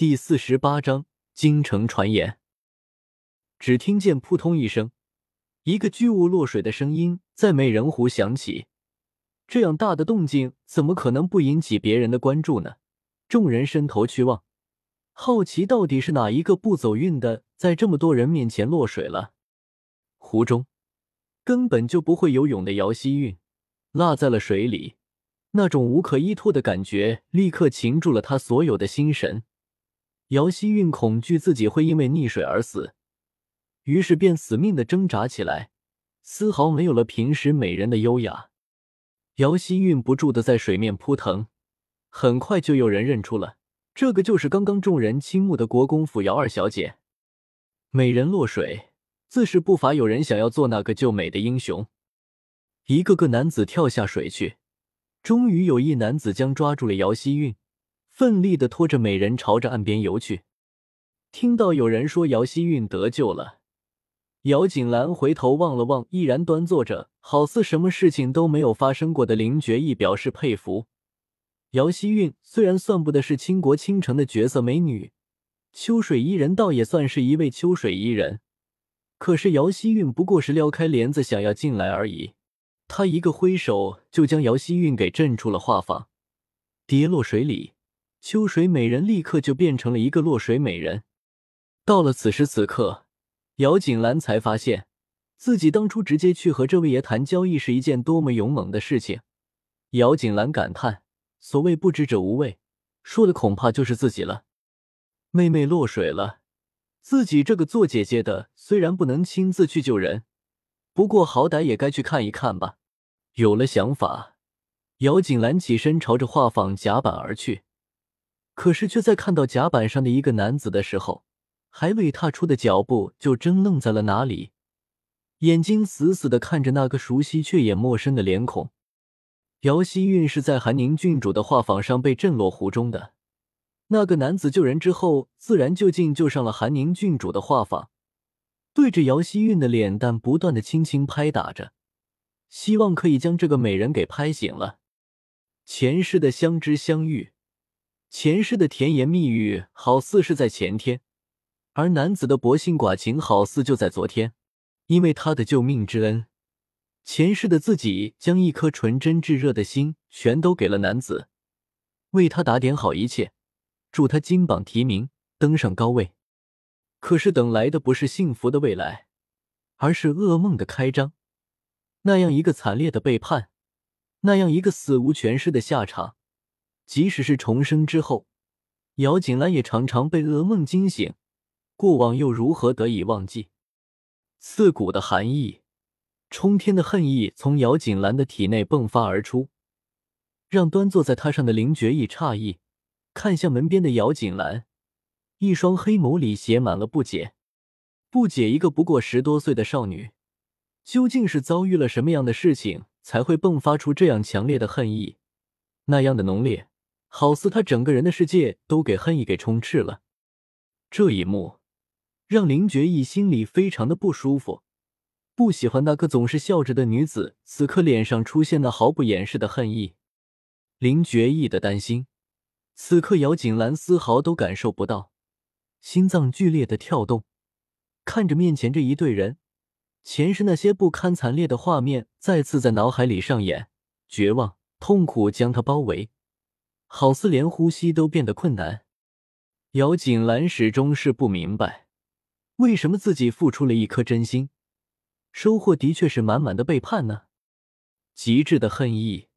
第四十八章京城传言。只听见扑通一声，一个巨物落水的声音在美人湖响起。这样大的动静，怎么可能不引起别人的关注呢？众人伸头去望，好奇到底是哪一个不走运的，在这么多人面前落水了。湖中根本就不会游泳的姚希韵，落在了水里，那种无可依托的感觉立刻擒住了他所有的心神。姚希韵恐惧自己会因为溺水而死，于是便死命的挣扎起来，丝毫没有了平时美人的优雅。姚希韵不住的在水面扑腾，很快就有人认出了，这个就是刚刚众人倾慕的国公府姚二小姐。美人落水，自是不乏有人想要做那个救美的英雄。一个个男子跳下水去，终于有一男子将抓住了姚希韵。奋力的拖着美人朝着岸边游去。听到有人说姚希韵得救了，姚锦兰回头望了望依然端坐着，好似什么事情都没有发生过的林觉义，表示佩服。姚希韵虽然算不得是倾国倾城的绝色美女，秋水伊人倒也算是一位秋水伊人，可是姚希韵不过是撩开帘子想要进来而已，他一个挥手就将姚希韵给震出了画舫，跌落水里。秋水美人立刻就变成了一个落水美人。到了此时此刻，姚锦兰才发现自己当初直接去和这位爷谈交易是一件多么勇猛的事情。姚锦兰感叹：“所谓不知者无畏，说的恐怕就是自己了。”妹妹落水了，自己这个做姐姐的虽然不能亲自去救人，不过好歹也该去看一看吧。有了想法，姚锦兰起身朝着画舫甲板而去。可是，却在看到甲板上的一个男子的时候，还未踏出的脚步就怔愣在了哪里，眼睛死死的看着那个熟悉却也陌生的脸孔。姚希韵是在韩宁郡主的画舫上被震落湖中的，那个男子救人之后，自然就近救上了韩宁郡主的画舫，对着姚希韵的脸蛋不断的轻轻拍打着，希望可以将这个美人给拍醒了。前世的相知相遇。前世的甜言蜜语好似是在前天，而男子的薄幸寡情好似就在昨天。因为他的救命之恩，前世的自己将一颗纯真炙热的心全都给了男子，为他打点好一切，助他金榜题名，登上高位。可是等来的不是幸福的未来，而是噩梦的开张。那样一个惨烈的背叛，那样一个死无全尸的下场。即使是重生之后，姚锦兰也常常被噩梦惊醒，过往又如何得以忘记？刺骨的寒意，冲天的恨意从姚锦兰的体内迸发而出，让端坐在榻上的林觉意诧异，看向门边的姚锦兰，一双黑眸里写满了不解。不解，一个不过十多岁的少女，究竟是遭遇了什么样的事情，才会迸发出这样强烈的恨意？那样的浓烈。好似他整个人的世界都给恨意给充斥了，这一幕让林觉意心里非常的不舒服，不喜欢那个总是笑着的女子，此刻脸上出现那毫不掩饰的恨意。林觉意的担心，此刻姚锦兰丝毫都感受不到，心脏剧烈的跳动，看着面前这一对人，前世那些不堪惨烈的画面再次在脑海里上演，绝望、痛苦将他包围。好似连呼吸都变得困难。姚锦兰始终是不明白，为什么自己付出了一颗真心，收获的确是满满的背叛呢？极致的恨意，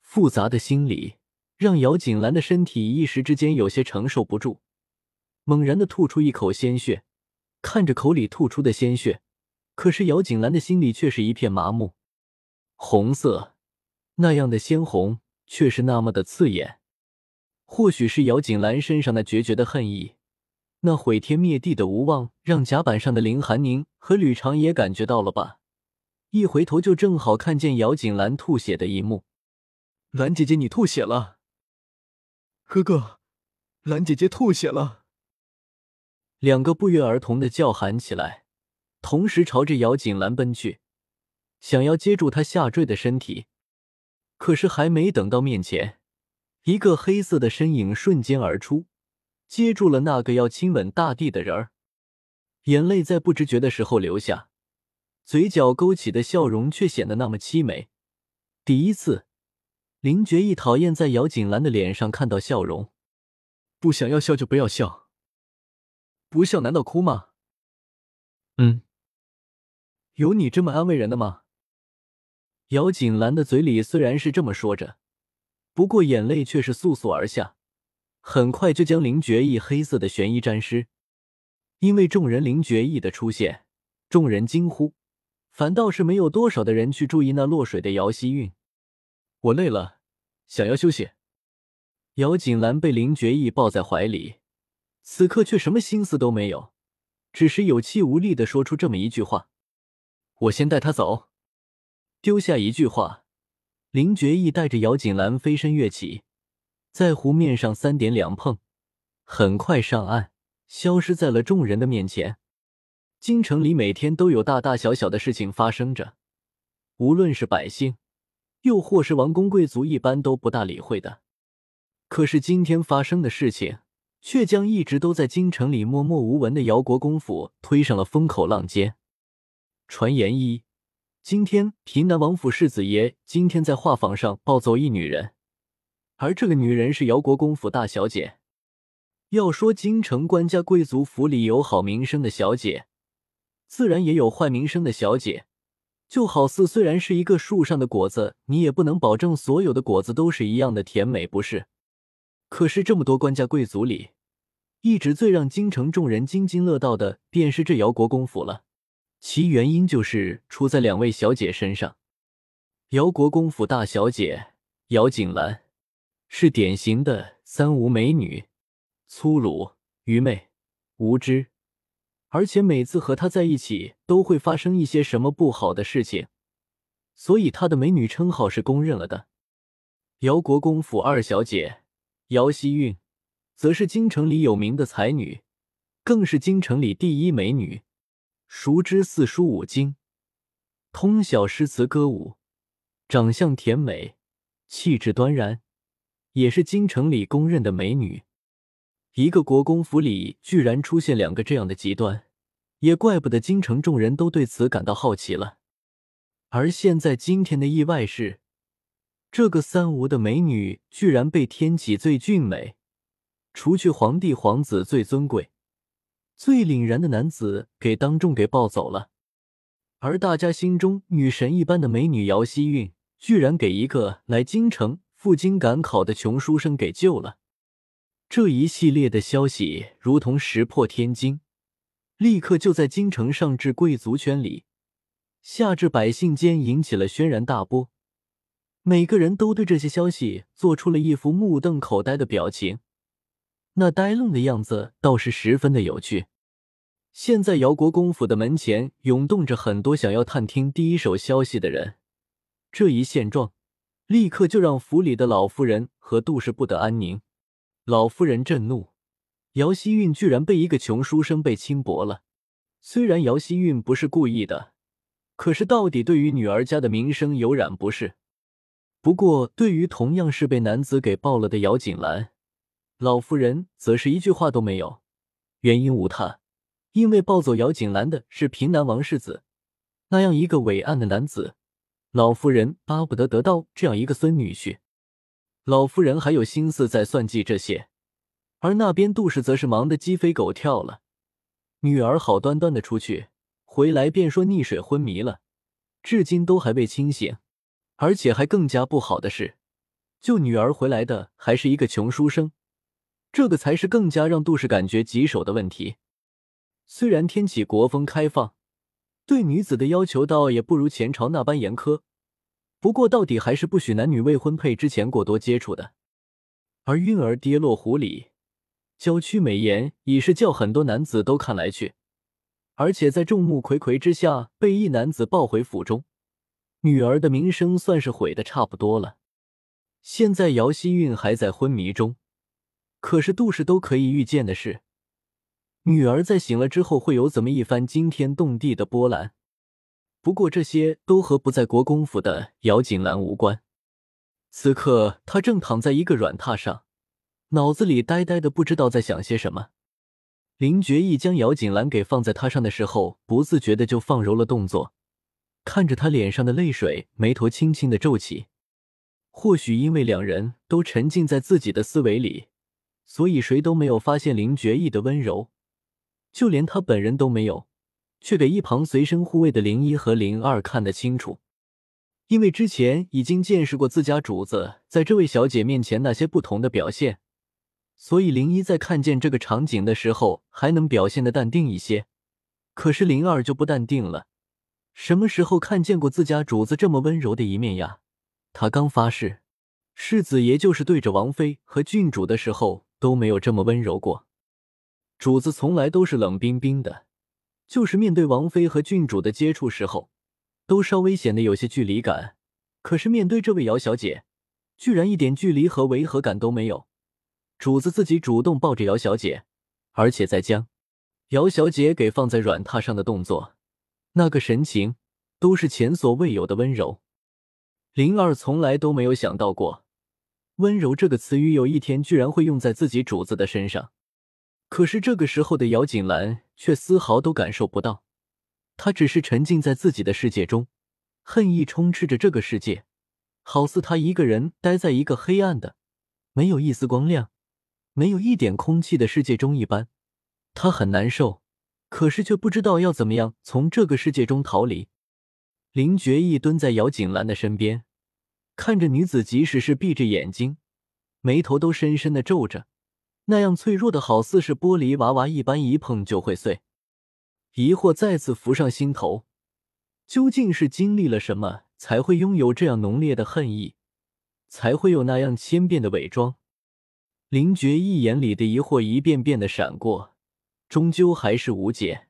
复杂的心理，让姚锦兰的身体一时之间有些承受不住，猛然的吐出一口鲜血。看着口里吐出的鲜血，可是姚锦兰的心里却是一片麻木。红色，那样的鲜红，却是那么的刺眼。或许是姚锦兰身上那决绝的恨意，那毁天灭地的无望，让甲板上的林寒宁和吕长也感觉到了吧？一回头就正好看见姚锦兰吐血的一幕。兰姐姐，你吐血了！哥哥，兰姐姐吐血了！两个不约而同的叫喊起来，同时朝着姚锦兰奔去，想要接住她下坠的身体。可是还没等到面前。一个黑色的身影瞬间而出，接住了那个要亲吻大地的人儿，眼泪在不知觉的时候流下，嘴角勾起的笑容却显得那么凄美。第一次，林觉意讨厌在姚锦兰的脸上看到笑容，不想要笑就不要笑，不笑难道哭吗？嗯，有你这么安慰人的吗？姚锦兰的嘴里虽然是这么说着，不过眼泪却是簌簌而下，很快就将林觉意黑色的玄衣沾湿。因为众人林觉意的出现，众人惊呼，反倒是没有多少的人去注意那落水的姚希韵。我累了，想要休息。姚锦兰被林觉意抱在怀里，此刻却什么心思都没有，只是有气无力的说出这么一句话：“我先带他走。”丢下一句话，林觉意带着姚锦兰飞身跃起，在湖面上三点两碰，很快上岸，消失在了众人的面前。京城里每天都有大大小小的事情发生着，无论是百姓。又或是王公贵族，一般都不大理会的。可是今天发生的事情，却将一直都在京城里默默无闻的姚国公府推上了风口浪尖。传言一，今天平南王府世子爷今天在画舫上暴揍一女人，而这个女人是姚国公府大小姐。要说京城官家贵族府里有好名声的小姐，自然也有坏名声的小姐。就好似虽然是一个树上的果子，你也不能保证所有的果子都是一样的甜美，不是？可是这么多官家贵族里，一直最让京城众人津津乐道的，便是这姚国公府了。其原因就是出在两位小姐身上。姚国公府大小姐姚锦兰，是典型的三无美女，粗鲁、愚昧、无知。而且每次和她在一起，都会发生一些什么不好的事情，所以她的美女称号是公认了的。姚国公府二小姐姚希韵，则是京城里有名的才女，更是京城里第一美女，熟知四书五经，通晓诗词歌舞，长相甜美，气质端然，也是京城里公认的美女。一个国公府里居然出现两个这样的极端，也怪不得京城众人都对此感到好奇了。而现在今天的意外是，这个三无的美女居然被天启最俊美，除去皇帝皇子最尊贵、最凛然的男子给当众给抱走了，而大家心中女神一般的美女姚希韵，居然给一个来京城赴京赶考的穷书生给救了。这一系列的消息如同石破天惊，立刻就在京城上至贵族圈里，下至百姓间引起了轩然大波。每个人都对这些消息做出了一副目瞪口呆的表情，那呆愣的样子倒是十分的有趣。现在姚国公府的门前涌动着很多想要探听第一手消息的人，这一现状立刻就让府里的老夫人和杜氏不得安宁。老夫人震怒，姚希韵居然被一个穷书生被轻薄了。虽然姚希韵不是故意的，可是到底对于女儿家的名声有染不是？不过对于同样是被男子给抱了的姚锦兰，老夫人则是一句话都没有。原因无他，因为抱走姚锦兰的是平南王世子，那样一个伟岸的男子，老夫人巴不得得到这样一个孙女婿。老夫人还有心思在算计这些，而那边杜氏则是忙得鸡飞狗跳了。女儿好端端的出去，回来便说溺水昏迷了，至今都还未清醒。而且还更加不好的是，救女儿回来的还是一个穷书生，这个才是更加让杜氏感觉棘手的问题。虽然天启国风开放，对女子的要求倒也不如前朝那般严苛。不过，到底还是不许男女未婚配之前过多接触的。而韵儿跌落湖里，娇躯美颜已是叫很多男子都看来去，而且在众目睽睽之下被一男子抱回府中，女儿的名声算是毁的差不多了。现在姚希韵还在昏迷中，可是杜氏都可以预见的是，女儿在醒了之后会有怎么一番惊天动地的波澜。不过这些都和不在国公府的姚锦兰无关。此刻，她正躺在一个软榻上，脑子里呆呆的，不知道在想些什么。林觉义将姚锦兰给放在榻上的时候，不自觉的就放柔了动作，看着他脸上的泪水，眉头轻轻的皱起。或许因为两人都沉浸在自己的思维里，所以谁都没有发现林觉义的温柔，就连他本人都没有，却给一旁随身护卫的林一和林二看得清楚。因为之前已经见识过自家主子在这位小姐面前那些不同的表现，所以林一在看见这个场景的时候还能表现的淡定一些。可是林二就不淡定了，什么时候看见过自家主子这么温柔的一面呀？他刚发誓，世子爷就是对着王妃和郡主的时候都没有这么温柔过。主子从来都是冷冰冰的，就是面对王妃和郡主的接触时候。都稍微显得有些距离感，可是面对这位姚小姐，居然一点距离和违和感都没有。主子自己主动抱着姚小姐，而且在将姚小姐给放在软榻上的动作，那个神情都是前所未有的温柔。灵儿从来都没有想到过，温柔这个词语有一天居然会用在自己主子的身上。可是这个时候的姚锦兰却丝毫都感受不到。她只是沉浸在自己的世界中，恨意充斥着这个世界，好似他一个人待在一个黑暗的、没有一丝光亮、没有一点空气的世界中一般。他很难受，可是却不知道要怎么样从这个世界中逃离。林觉义蹲在姚锦兰的身边，看着女子，即使是闭着眼睛，眉头都深深的皱着，那样脆弱的，好似是玻璃娃娃一般，一碰就会碎。疑惑再次浮上心头，究竟是经历了什么，才会拥有这样浓烈的恨意，才会有那样千变的伪装？林觉一眼里的疑惑一遍遍的闪过，终究还是无解。